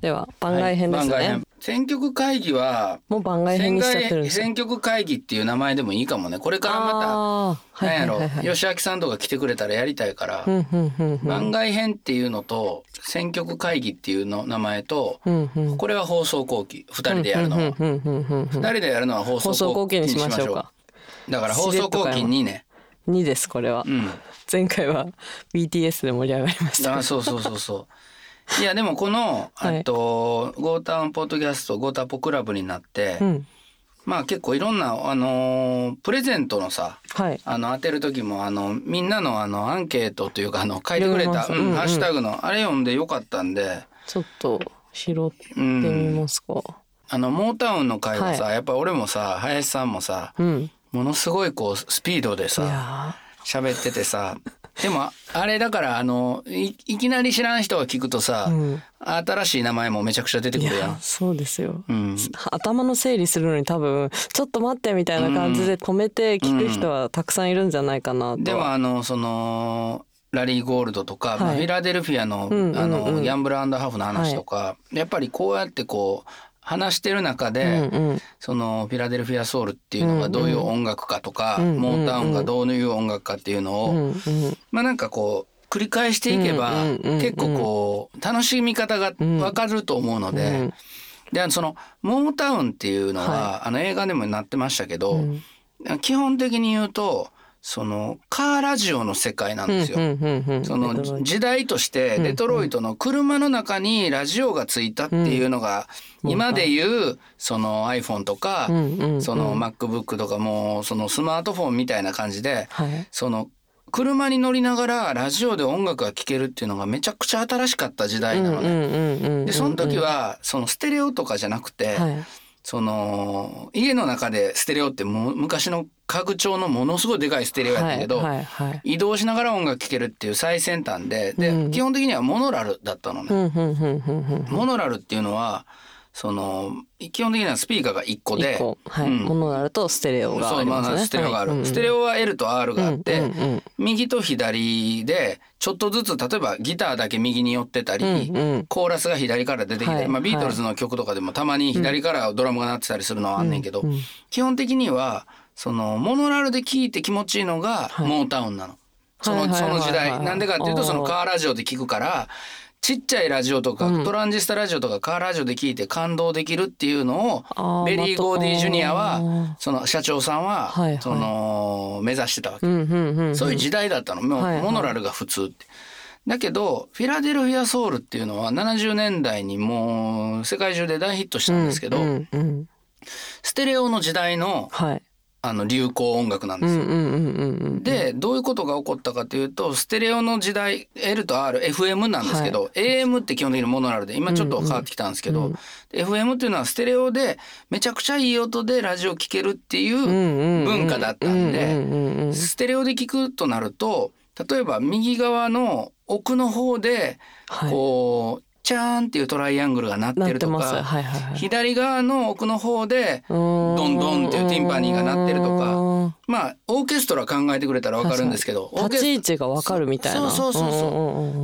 では番外編ですね、番外編。選曲会議はもう番外編選にしちゃってるんですよ。選曲会議っていう名前でもいいかもね。これからまあたーなんやろ、はいはいはい。はい吉明さんとか来てくれたらやりたいから、番外編っていうのと選曲会議っていうの名前と、うんうん。これは放送後期2人でやるのは、うんうんうんうんうん2人でやるのは放放送送後期後期にしましょうか。だから放送後期にね2ですこれは、うん。前回は BTS で盛り上がりました。あそうそうそうそう。いやでもこの、はい。えっとゴータンポッドキャストゴータポクラブになって、うん。まあ結構いろんなあのープレゼントのさはい。あの当てる時もあのみんなのあのアンケートというかあの書いてくれた、うんうんうん。ハッシュタグのあれ読んでよかったんで。ちょっと拾ってうんみますか。あのモータウンの会はさ、はやっぱ俺もさ林さんもさうんものすごいこうスピードでいさや喋っててさ。でもあれだからあのいいきなり知らん人が聞くとさ、ーうん。新しい名前もめちゃくちゃ出ていくるやん。やそうですよ。うん、頭の整理するのに多分ちょっと待ってみたいな感じで止めて聞く人はたくさんいるんじゃないかなと。でもあのそのラリー・ゴールドとか、まあ、はいフィラデルフィアの,、うんうんうん。あのギャンブルハーフの話とか、やっぱりこうやってこう話してる中で、うんうん。そのフィラデルフィアソウルっていうのがどういう音楽かとか、うんうん。モータウンがどういう音楽かっていうのを、うんうん。まあなんかこう繰り返していけば、うんうんうんうん結構こう楽しみ方がわかると思うので、うん。でそのモータウンっていうのは、はあの映画でもなってましたけど、うん。基本的に言うとそのカーラジオの世界なんですよ。その時代としてデトロイトの車の中にラジオがついたっていうのが今でいうその iPhone とかその MacBook とかもうそのスマートフォンみたいな感じではい。その車に乗りながらラジオで音楽が聴けるっていうのがめちゃくちゃ新しかった時代なのね。でその時はそのステレオとかじゃなくてはい。その家の中でステレオってもう昔の家具調のものすごいでかいステレオやったけど、はいはいはい。移動しながら音楽聴けるっていう最先端でで、うん。基本的にはモノラルだったのね。モノラルっていうのはその基本的にはスピーカーが1個ではい、うん。ものがあるとステレオがありますね。あステレオがある、はい。ステレオは L と R があって、うんうんうん。右と左でちょっとずつ例えばギターだけ右に寄ってたり、うんうん。コーラスが左から出てきたり、まあ、はい。はいビートルズの曲とかでもたまに左からドラムが鳴ってたりするのはあんねんけど、うんうん。基本的にはそのモノラルで聴いて気持ちいいのがはい。モータウンなの。そのその時代。なんでかっていうとそのカーラジオで聞くからちっちゃいラジオとか、うん。トランジスタラジオとかカーラジオで聞いて感動できるっていうのをベリー・ゴーディ・ジュニアあはーその社長さんは、はいはい。その目指してたわけ、そういう時代だったの。もうはいはい。モノラルが普通って。だけどフィラデルフィア・ソウルっていうのは70年代にもう世界中で大ヒットしたんですけど、ステレオの時代のはいあの流行音楽なんですよ。うんうんうんうんうんでどういうことが起こったかというとステレオの時代 L と RFM なんですけど、AM って基本的にモノラルで今ちょっと変わってきたんですけど、で FM っていうのはステレオでめちゃくちゃいい音でラジオ聴けるっていう文化だったんで、うんうんうんうん。ステレオで聞くとなると例えば右側の奥の方ではい。こう、チャーンっていうトライアングルが鳴ってるとか、はいはいはい。左側の奥の方でどドンドンっていうティンパニーが鳴ってるとかまあオーケストラ考えてくれたらわかるんですけど立ちス位置がわかるみたいな。そうそうそ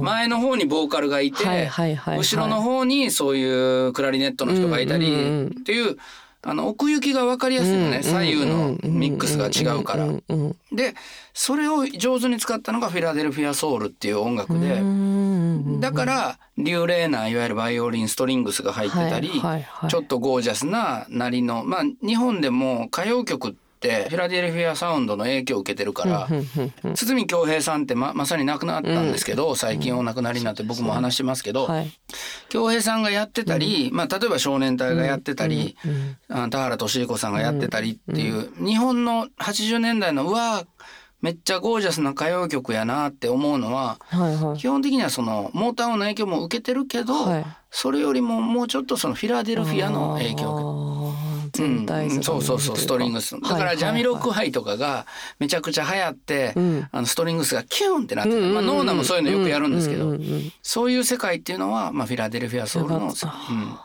う前の方にボーカルがいて、はいはいはいはい。後ろの方にそういうクラリネットの人がいたりっていうあの奥行きが分かりやすいのね左右のミックスが違うから。でそれを上手に使ったのがフィラデルフィア・ソウルっていう音楽で。うんだから流麗ないわゆるバイオリンストリングスが入ってたり、ちょっとゴージャスななりのまあ日本でも歌謡曲ってフィラデルフィアサウンドの影響を受けてるから、堤恭平さんってままさに亡くなったんですけど、最近お亡くなりになって僕も話してますけど、はい。恭平さんがやってたり、まあ、例えば少年隊がやってたり、うんあ田原俊彦さんがやってたりっていう、日本の80年代のうわめっちゃゴージャスな歌謡曲やなって思うのははいはい。基本的にはそのモータウンの影響も受けてるけど、はい。それよりももうちょっとそのフィラデルフィアの影響あー全体図うん、そうそうそうストリングスだからジャミロクハイとかがめちゃくちゃ流行って、うん。あのストリングスがキュンってなってまあ、ノーナもそういうのよくやるんですけど、そういう世界っていうのは、まあ、フィラデルフィアソウルの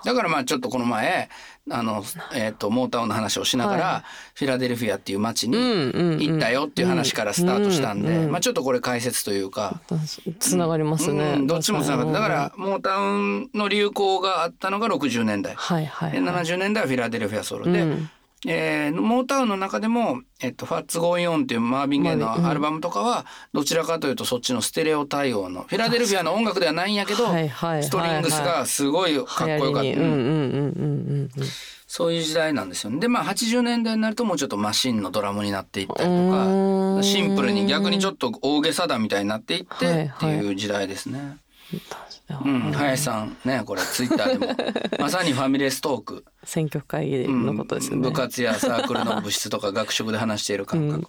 だからまあちょっとこの前あの、えっとモータウンの話をしながら、はフィラデルフィアっていう街に行ったよっていう話からスタートしたんで、うんうんまあちょっとこれ解説というか。つながりますね、うんどっちもつながってだからうんモータウンの流行があったのが60年代。はいはい、ではい、70年代はフィラデルフィアソウルで、うんえーモータウンの中でも「えっと、 What's Going On」っていうマービン・ゲイのアルバムとかはどちらかというとそっちのステレオ対応のフィラデルフィアの音楽ではないんやけどはいはいストリングスがすごいかっこよかった、そういう時代なんですよね。でまあ80年代になるともうちょっとマシンのドラムになっていったりとかシンプルに逆にちょっと大げさだみたいになっていってはいっていう時代ですね。ううんん、林さんねこれツイッターでも。まさにファミレストーク、選挙会議うんのことですよね、部活やサークルの部室とか学食で話している感覚。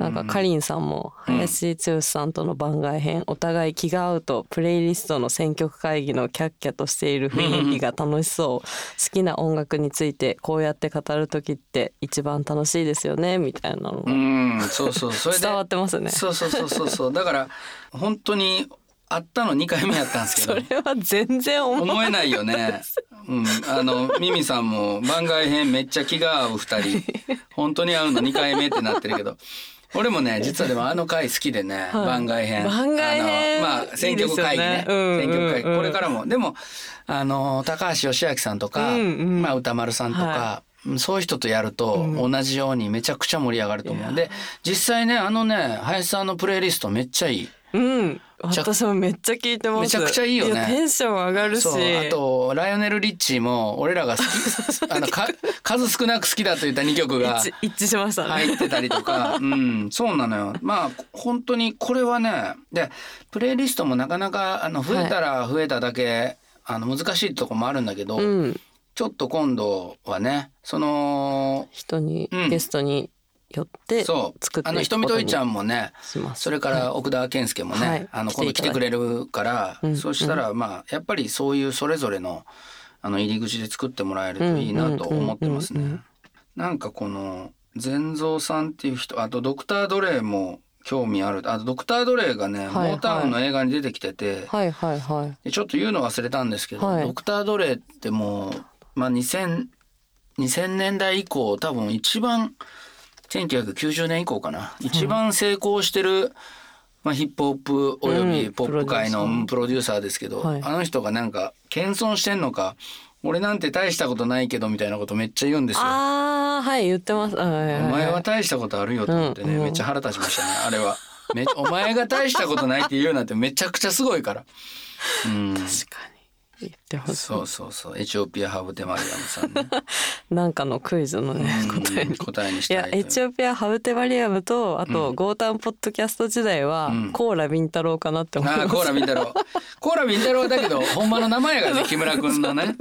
なんかかりんさんも林剛さんとの番外編、お互い気が合うとプレイリストの選曲会議のキャッキャとしている雰囲気が楽しそう。好きな音楽についてこうやって語る時って一番楽しいですよねみたいなの。うがん、そうそうそれで。伝わってますね。そうそうそうそうそう。だから本当に会ったの2回目やったんですけど。それは全然思思えないよね。うん、あのミミさんも番外編めっちゃ気が合う二人。本当に会うの2回目ってなってるけど。俺もね 実はでもあの回好きでね、はい。番外編。番外編まあ選挙区会議ね。選挙区会議。これからも。でもあの高橋義明さんとか、うんうん。まあ、歌丸さんとか、はそういう人とやると同じようにめちゃくちゃ盛り上がると思う、で。実際ねあのね林さんのプレイリストめっちゃいい。うん私もめっちゃ聞いてます。めちゃくちゃいいよね。やテンション上がるし。あとライオネル・リッチーも俺らが好きあのか数少なく好きだといった2曲が一致しましたね、入ってたりとか、うん、そうなのよ。まあ本当にこれはねでプレイリストもなかなかあの増えたら増えただけ、あの難しいとこもあるんだけど、うん。ちょっと今度はねその人に、うん。ゲストによってそう。作ってあのいくことにひとみといちゃんもねそれから奥田健介もね、はい。あの今度来てくれるから、うんそしたらまあやっぱりそういうそれぞれのあの入り口で作ってもらえるといいなと思ってますね。なんかこの善蔵さんっていう人あとドクター・ドレイも興味ある。あとドクター・ドレイがね、はいはい。モータウンの映画に出てきてて、はいはいはい。でちょっと言うの忘れたんですけど、はい。ドクター・ドレイってもう、まあ、2000, 2000年代以降多分一番1990年以降かな。一番成功してる、まあ、ヒップホップおよびうん。ポップ界のププロデューサーですけど、はい。あの人がなんか謙遜してんのか俺なんて大したことないけどみたいなことめっちゃ言うんですよ。ああはい言ってます。はいはいはい。お前は大したことあるよと思ってね、うん。うん。めっちゃ腹立ちましたねあれは。めお前が大したことないって言うなんてめちゃくちゃすごいから。うん、確かに言ってほしい。そうそうそう。エチオピアハブテマリアムさんね。なんかのクイズのねうん答えに。答えにしいやたいとエチオピアハブテバリアムとあと、うん。ゴータンポッドキャスト時代は、うん。コーラビンタロウかなって思います。あーコーラビンタロウ。コーラビンタロウだけどほんまの名前がね木村くんのね。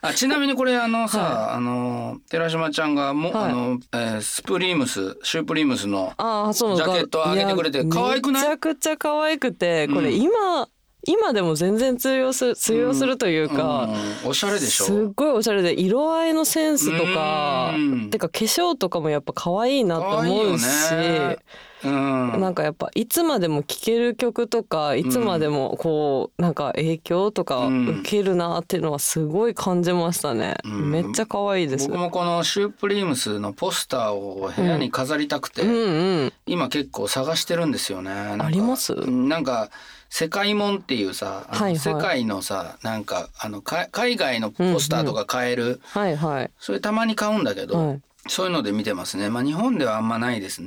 あちなみにこれあのさ、はあの寺島ちゃんがも、はい。あの、えースプリームスシュープリームスのああそう。ジャケット上げてくれてや可愛くない？めちゃくちゃ可愛くてこれうん今、今でも全然通用する通用するというか、うん。おしゃれでしょ。すっごいおしゃれで色合いのセンスとかうん。てか化粧とかもやっぱ可愛いなって思うしうん。なんかやっぱいつまでも聴ける曲とかいつまでもこうなんか影響とかうん。受けるなっていうのはすごい感じましたね、うん。めっちゃ可愛いです。僕もこのシュープリームスのポスターを部屋に飾りたくて、うん。うん今結構探してるんですよね。あります？うんなんか世界もんっていうさ、はいはい。世界のさなんかあのか海外のポスターとか買える、はいはい。それたまに買うんだけど、はい。そういうので見てますね。まあ日本ではあんまないですう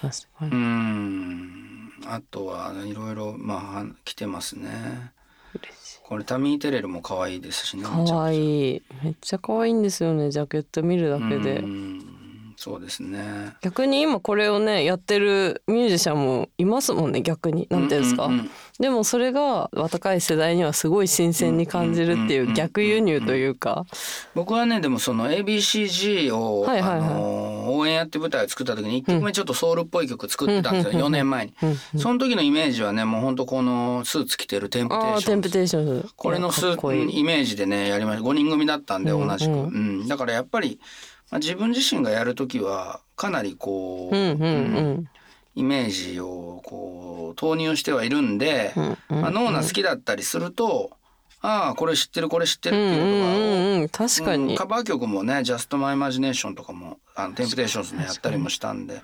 確かにうん。あとはいろいろまあ来てますね。これタミーテレルも可愛いですしね。可愛いめっちゃ可愛いんですよねジャケット見るだけでうんそうですね。逆に今これをねやってるミュージシャンもいますもんね逆になんていうんですか、うんうんうんでもそれが若い世代にはすごい新鮮に感じるっていう逆輸入というか。僕はねでもその ABCG を、はいはいはい。あの応援やって舞台を作った時に1曲目ちょっとソウルっぽい曲作ってたんですよ、4年前に、うんその時のイメージはねもうほんとこのスーツ着てるテンプテあーションあテンプテーションこれのスーイメージでねやりました。5人組だったんでうん同じく、ううん。んだからやっぱり、まあ、自分自身がやる時はかなりこう、うん。うんうんイメージをこう投入してはいるんで、まあ、ノーナ好きだったりするとああこれ知ってるこれ知ってるっていうのが、うんうんうん確かに、うんカバー曲もね「Just My Imagination」とかもあのテンプテーションズのやったりもしたんで。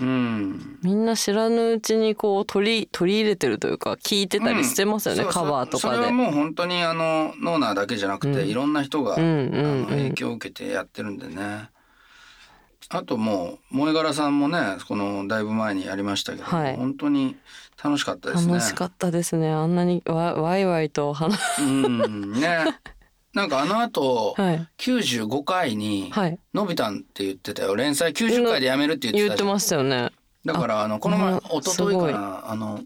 うん。みんな知らぬうちにこう取り取り入れてるというか聞いてたりしてますよね、そうカバーとかで。そそれはもう本当にあのノーナーだけじゃなくて、いろんな人が、あの影響を受けてやってるんでねあともう萌柄さんもねこのだいぶ前にやりましたけど、はい。本当に楽しかったですね。楽しかったですね。あんなにわわいわいと話うんね。なんかあの後、はい。95回にはい。伸びたんって言ってたよ。連載90回でやめるって言ってた言ってましたよね。だからあのこの前あ一昨日かなあの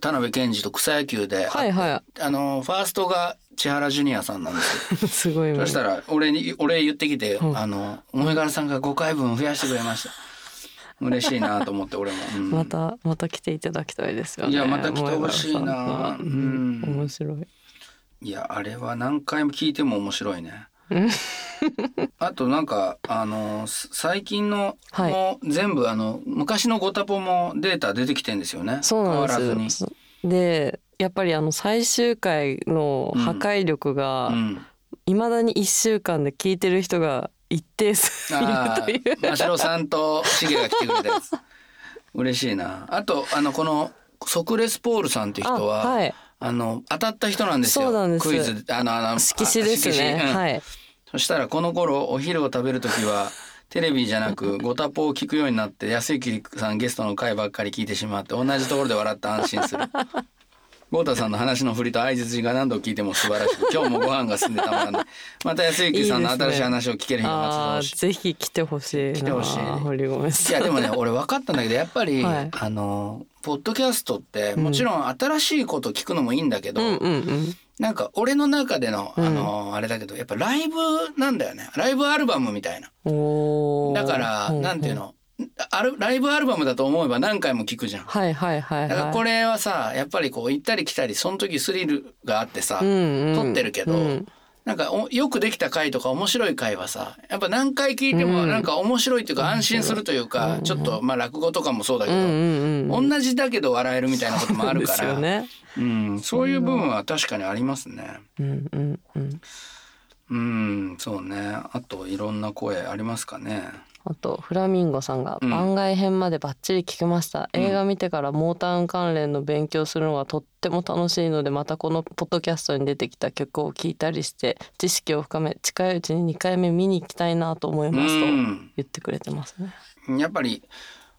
田辺健二と草野球で、はいはあのファーストが千原ジュニアさんなんですよ。い すごいそしたら俺に俺言ってきて、うん。あの萌柄さんが5回分増やしてくれました。嬉しいなと思って俺も、うん。またまた来ていただきたいですよね。いやまた来てほしいな。ううんん。面白い。いやあれは何回も聞いても面白いね。あとなんかあのす最近の、はい。もう全部あの昔のゴタポもデータ出てきてんですよね。そうなん変わらずに。ですよでやっぱりあの最終回の破壊力がうん。いまだに1週間で聞いてる人が一定数いるあという。あ、真城さんとシゲが来てくれたやつ。嬉しいな。あと、あの、この、ソクレスポールさんっていう人は、あはい。あの、当たった人なんですよ。そうなんです。クイズ、あの、あの、色紙ですあね、うん。はい。そしたら、この頃、お昼を食べる時は、テレビじゃなく、ごタポを聞くようになって、安幸さんゲストの回ばっかり聞いてしまって、同じところで笑って安心する。豪太さんの話の振りと相槌が何度聞いても素晴らしく 今日もご飯が進んでたまらない。また安幸さんの新しい話を聞ける日が待つあーだろうしぜひ来てほしいな。来てほしい。堀米さん。いやでもね俺分かったんだけどやっぱり、はい。あのポッドキャストってもちろん新しいこと聞くのもいいんだけど、うんうんうん。なんか俺の中でのあの、あれだけどやっぱライブなんだよね。ライブアルバムみたいな。だからほほなんていうの？あるライブアルバムだと思えば何回も聞くじゃん。はいはいはいはい。だからこれはさやっぱりこう行ったり来たりその時スリルがあってさ、うんうん。撮ってるけど、うん。なんかおよくできた回とか面白い回はさやっぱ何回聞いてもなんか面白いっていうか安心するというか、ちょっとまあ落語とかもそうだけど、うんうんうん同じだけど笑えるみたいなこともあるからですよねうん、そういう部分は確かにありますね。うんうんうんうん、そうね。あといろんな声ありますかね。あとフラミンゴさんがうん。番外編までバッチリ聞けました、映画見てからモータウン関連の勉強するのがとっても楽しいのでまたこのポッドキャストに出てきた曲を聴いたりして知識を深め近いうちに2回目見に行きたいなと思いますとうん。言ってくれてますね。やっぱり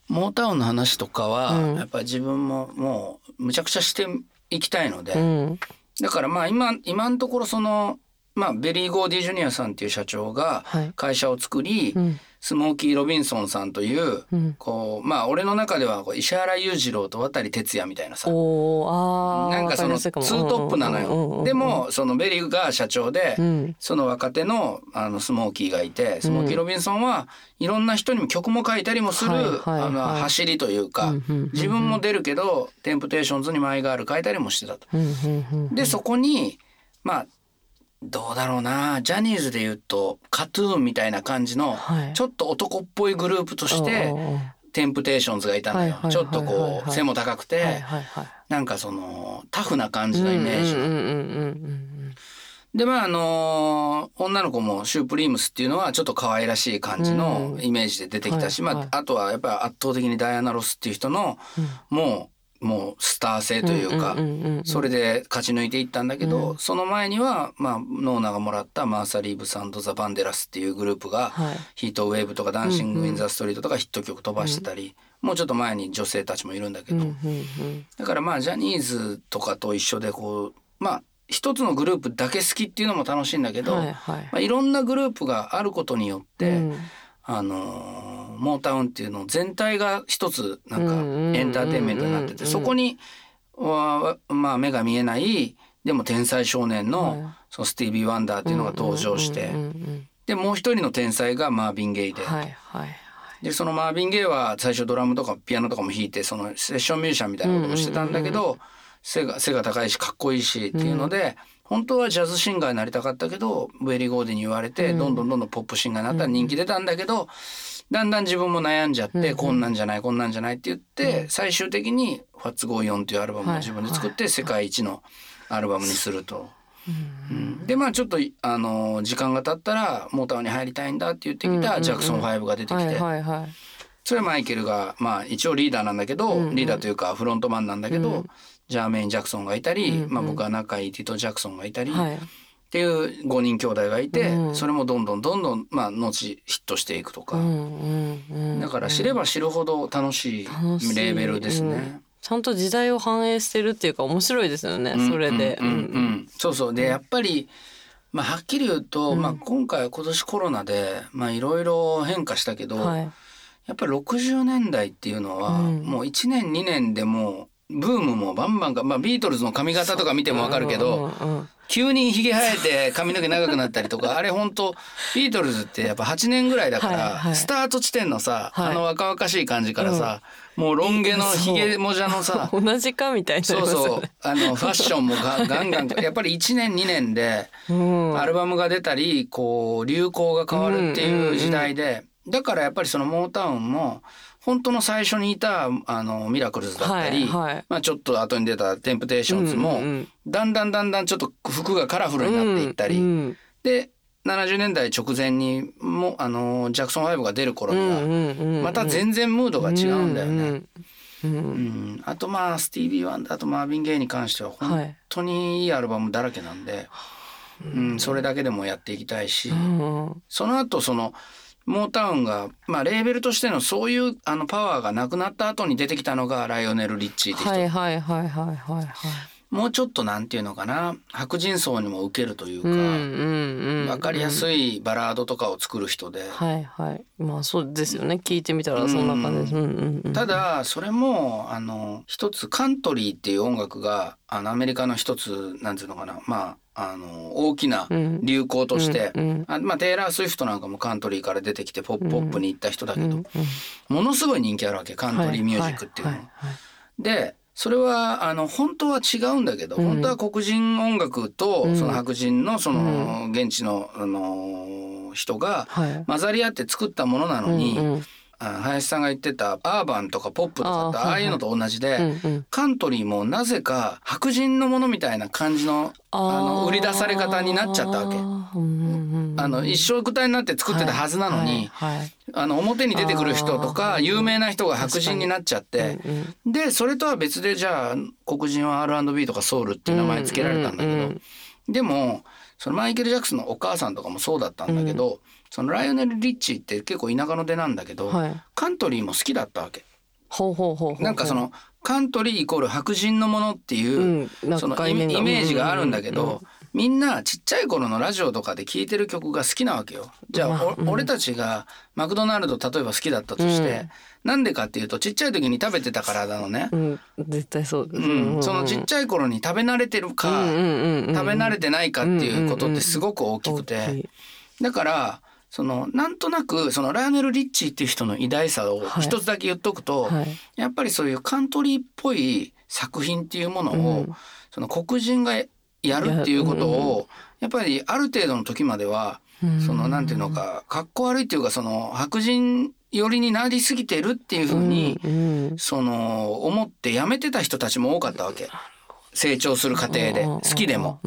モータウンの話とかは、うん。やっぱり自分ももうむちゃくちゃしていきたいので、うん。だからまあ今今のところそのまあベリー・ゴーディ・ジュニアさんっていう社長がはい。会社を作り、うん。スモーキー・ロビンソンさんという、うん。こうまあ俺の中ではこう石原裕次郎と渡哲也みたいなさ。なんかそのツートップなのよ。でもそのベリーが社長で、うん。その若手のあのスモーキーがいてスモーキー・ロビンソンはいろんな人にも曲も書いたりもする、はいはいはいあの走りというか、自分も出るけどテンプテーションズに My Girl 書いたりもしてたと。でそこにまあどうだろうな。ジャニーズで言うと KAT-TUN みたいな感じのはい。ちょっと男っぽいグループとしてテンプテーションズがいたのよ。はいはいはいはいちょっとこう背も高くて、はいはいはいなんかそのタフな感じのイメージ。でまああのー女の子もシュープリームスっていうのはちょっと可愛らしい感じのイメージで出てきたし、はいはい。まあ、あとはやっぱり圧倒的にダイアナ・ロスっていう人の、もうもうスター性というか、それで勝ち抜いていったんだけど、うん。その前には、まあ、ノーナがもらったマーサ・リーブス・アンド・ザ・ヴァンデラスっていうグループが、はい。 Heat Wave とか Dancing in the Street とかヒット曲飛ばしてたり、もうちょっと前に女性たちもいるんだけど、だからまあジャニーズとかと一緒でこうまあ一つのグループだけ好きっていうのも楽しいんだけど、はいはい。まあ、いろんなグループがあることによって、うんあのーモータウンっていうの全体が一つなんかエンターテインメントになってて、そこにはまあ目が見えないでも天才少年の,、はい。そのスティービー・ワンダーっていうのが登場して、でもう一人の天才がマービン・ゲイで。でそのマービン・ゲイは最初ドラムとかピアノとかも弾いてそのセッションミュージシャンみたいなこともしてたんだけど、背が背が高いしかっこいいしっていうので、本当はジャズシンガーになりたかったけどベリー・ゴーディに言われて、どんどんどんどんポップシンガーになった。ら人気出たんだけど、だんだん自分も悩んじゃって、こんなんじゃないこんなんじゃないって言って、最終的に「What's Going On」っていうアルバムを自分で作って世界一のアルバムにすると。うん。でまあちょっとあの時間が経ったらモータウンに入りたいんだって言ってきたジャクソン5が出てきて、それはマイケルがまあ一応リーダーなんだけど、リーダーというかフロントマンなんだけど、ジャーメイン・ジャクソンがいたり、まあ、僕は仲いいティト・ジャクソンがいたり、はい。っていう5人兄弟がいて、うんそれもどんどんどんどんまあ後ヒットしていくとか、うんうんうんだから知れば知るほど楽しいレーベルですね。うん。ちゃんと時代を反映してるっていうか面白いですよね、それで、うんうん。うんうん。そうそう。でやっぱり、まあ、はっきり言うと、まあ、今回は今年コロナでまあいろいろ変化したけど、はい。やっぱり60年代っていうのは、うん。もう1年2年でもうブームもバンバンか、まあ、ビートルズの髪型とか見てもわかるけど、うんうん急にひげ生えて髪の毛長くなったりとか あれ本当ビートルズってやっぱ8年ぐらいだから、はいはい。スタート地点のさ、はい。あの若々しい感じからさ、もうロン毛のひげもじゃのさ同じかみたいになりそうそう。あのファッションもが ガンガンやっぱり1年2年でうん。アルバムが出たりこう流行が変わるっていう時代でだからやっぱりそのモータウンも本当の最初にいたあのミラクルズだったり、はいはい。まあ、ちょっと後に出たテンプテーションズも、うんうんだんだんだんだんちょっと服がカラフルになっていったり、うんで70年代直前にもあのジャクソン5が出る頃には、うんうんうんまた全然ムードが違うんだよね。うんうんうん、あとまあスティービー・ワンダーとマーヴィン・ゲイに関しては本当にいいアルバムだらけなんで、うんそれだけでもやっていきたいし、うん。その後そのモータウンが、まあ、レーベルとしてのそういうあのパワーがなくなった後に出てきたのがライオネル・リッチーって人、はいはいはいはいはいはい。もうちょっとなんていうのかな白人層にも受けるというか、うんうんうん。分かりやすいバラードとかを作る人で、はいはい。まあそうですよね。聞いてみたらそんな感じです。うんうんうん。ただそれもあの一つカントリーっていう音楽があのアメリカの一つなんていうのかなまああの大きなうん流行として、うんうんあまあ、テイラー・スウィフトなんかもカントリーから出てきてポップポップに行った人だけど、うんうんものすごい人気あるわけカントリーミュージックっていうの。はいはいはいでそれはあの本当は違うんだけど、本当は黒人音楽とその白人のその現地のあの人がはい。混ざり合って作ったものなのに、うんうん。あ林さんが言ってたアーバンとかポップとかってああいうのと同じで、うんうん。カントリーもなぜか白人のものみたいな感じのあの売り出され方になっちゃったわけ。あの一生具体になって作ってたはずなのに、はい。はい。あの表に出てくる人とか有名な人が白人になっちゃって、うんでそれとは別でじゃあ黒人は R&B とかソウルっていう名前つけられたんだけど、うんうんうんでもそのマイケル・ジャクソンのお母さんとかもそうだったんだけど、そのライオネル・リッチーって結構田舎の出なんだけど、はい。カントリーも好きだったわけ。ほうほうほうほうなんかそのカントリーイコール白人のものっていう、うん。そのイメージがあるんだけど、うんうんうんみんなちっちゃい頃のラジオとかで聴いてる曲が好きなわけよ。じゃあ、まあお俺たちがマクドナルド例えば好きだったとして、なんでかっていうとちっちゃい時に食べてたからなのね。うん。絶対そううん、そのちっちゃい頃に食べ慣れてるか、うんうんうんうん食べ慣れてないかっていうことってすごく大きくて、だからそのなんとなくそのライオネル・リッチーっていう人の偉大さをはい。一つだけ言っとくと、はい。やっぱりそういうカントリーっぽい作品っていうものを、うん。その黒人がやるっていうことをやっぱりある程度の時まではうん。そのなんていうのかかっこ悪いっていうかその白人寄りになりすぎてるっていうふうに、うんその思ってやめてた人たちも多かったわけ。成長する過程で好きでも。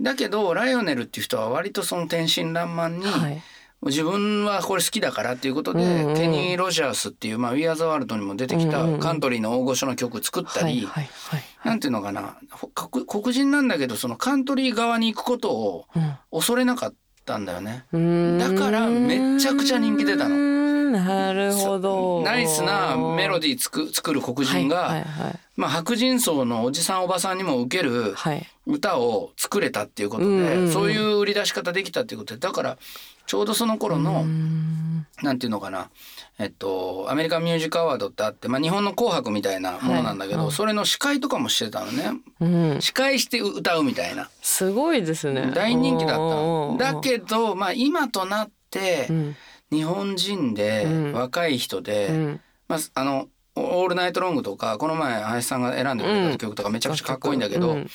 だけどライオネルっていう人は割とその天真爛漫に、うんはい自分はこれ好きだからっていうことで、うんうん。ケニー・ロジャースっていう、まあ、We Are the World にも出てきたカントリーの大御所の曲作ったり、はいはいはいなんていうのかなほ黒黒人なんだけどそのカントリー側に行くことを恐れなかったんだよね。うん。だからめっちゃくちゃ人気出たの。うんなるほど。ナイスなメロディーつく作る黒人が、はいはいはい。まあ、白人層のおじさんおばさんにも受けるはい。歌を作れたっていうことで、うんうんうん。そういう売り出し方できたっていうことでだからちょうどその頃の、うん。なんていうのかな。えっとアメリカンミュージックアワードってあって、まあ、日本の「紅白」みたいなものなんだけど、はい。それの司会とかもしてたのね。うん。司会して歌うみたいな。すごいですね。大人気だった。の。だどけど、まあ、今となってうん。日本人でうん。若い人で、うん。まあ、あの「オールナイトロング」とかこの前林さんが選んでくれた曲とかめちゃくちゃかっこいいんだけど、うん。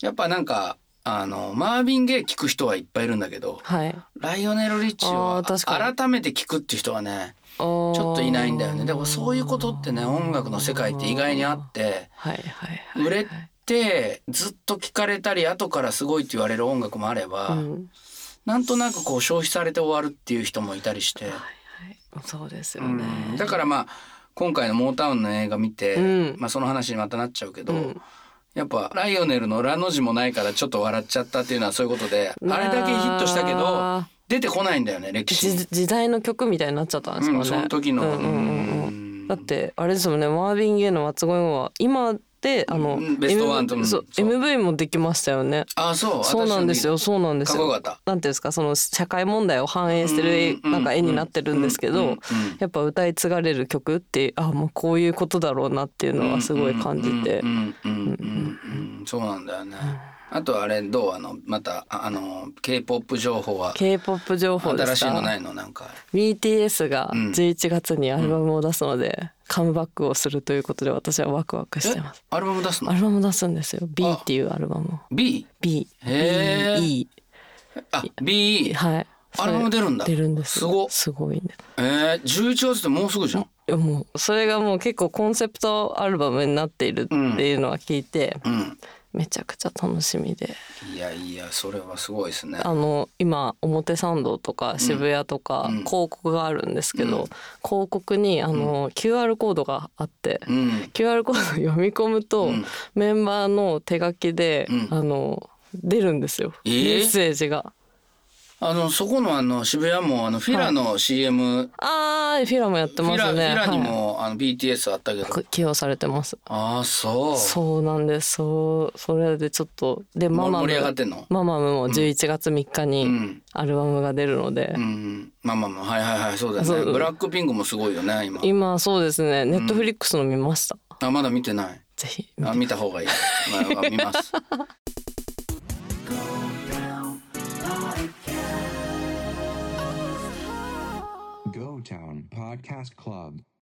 やっぱなんかあのマーヴィン・ゲイ聞く人はいっぱいいるんだけどはい。ライオネル・リッチあを改めて聞くっていう人はねちょっといないんだよね。でもそういうことってね音楽の世界って意外にあってはいはいはい。売れてずっと聴かれたり後からすごいって言われる音楽もあれば、うん。なんとなくこう消費されて終わるっていう人もいたりして、そうですようねん。だからまあ今回のモータウンの映画見て、うん。まあ、その話にまたなっちゃうけど、うんやっぱライオネルの「ラ」の字もないからちょっと笑っちゃったっていうのはそういうことでまああれだけヒットしたけどあ出てこないんだよね歴史。時代の曲みたいになっちゃったんですかね、うん、その時の、うんうんうんうん。だってあれですもんねマーヴィン・ゲイの「松越語」は今であの、うんベストワンと M そう MV もできましたよね。あそうそうなんですよそうなんですよ。なんていうんですかその社会問題を反映してるなんか絵になってるんですけどやっぱ歌い継がれる曲ってあもうこういうことだろうなっていうのはすごい感じて。うんうん。うんうんうん。そうなんだよね。あとあれどうあのまたああの K-POP 情報は K-POP 情報ですか？新しいのないの？なんか。BTS がうん。11月にアルバムを出すので、カムバックをするということで私はワクワクしてます。アルバム出すの？アルバム出すんですよ。B っていうアルバムを。B? B B あ B はい。アルバム出るんだ。出るんです。すごっ。すごいね。えー、11月ってもうすぐじゃん？いやもうそれがもう結構コンセプトアルバムになっているっていうのは聞いて、うん。めちゃくちゃ楽しみで。いやいやそれはすごいですね。あの今表参道とか渋谷とかうん。広告があるんですけど、うん。広告にあの QR コードがあって、うん。QR コードを読み込むと、うん。メンバーの手書きで、うん。あの出るんですよ、えー？メッセージが。あのそこのあの渋谷もあのフィラの CM、あーフィラもやってますね。フィラにはいも、あの BTS あったけど。く起用されてます。ああそう。そうなんです。そうそれでちょっとでママム盛り上がってんの？ママムも11月3日うにん。アルバムが出るので、うん。まあまあまあはいはいはいそうだよね。ブラックピンクもすごいよね今。今そうですねネットフリックスの見ました。あまだ見てない。ぜひあ見た方がいい。まあ見ます。Podcast Club.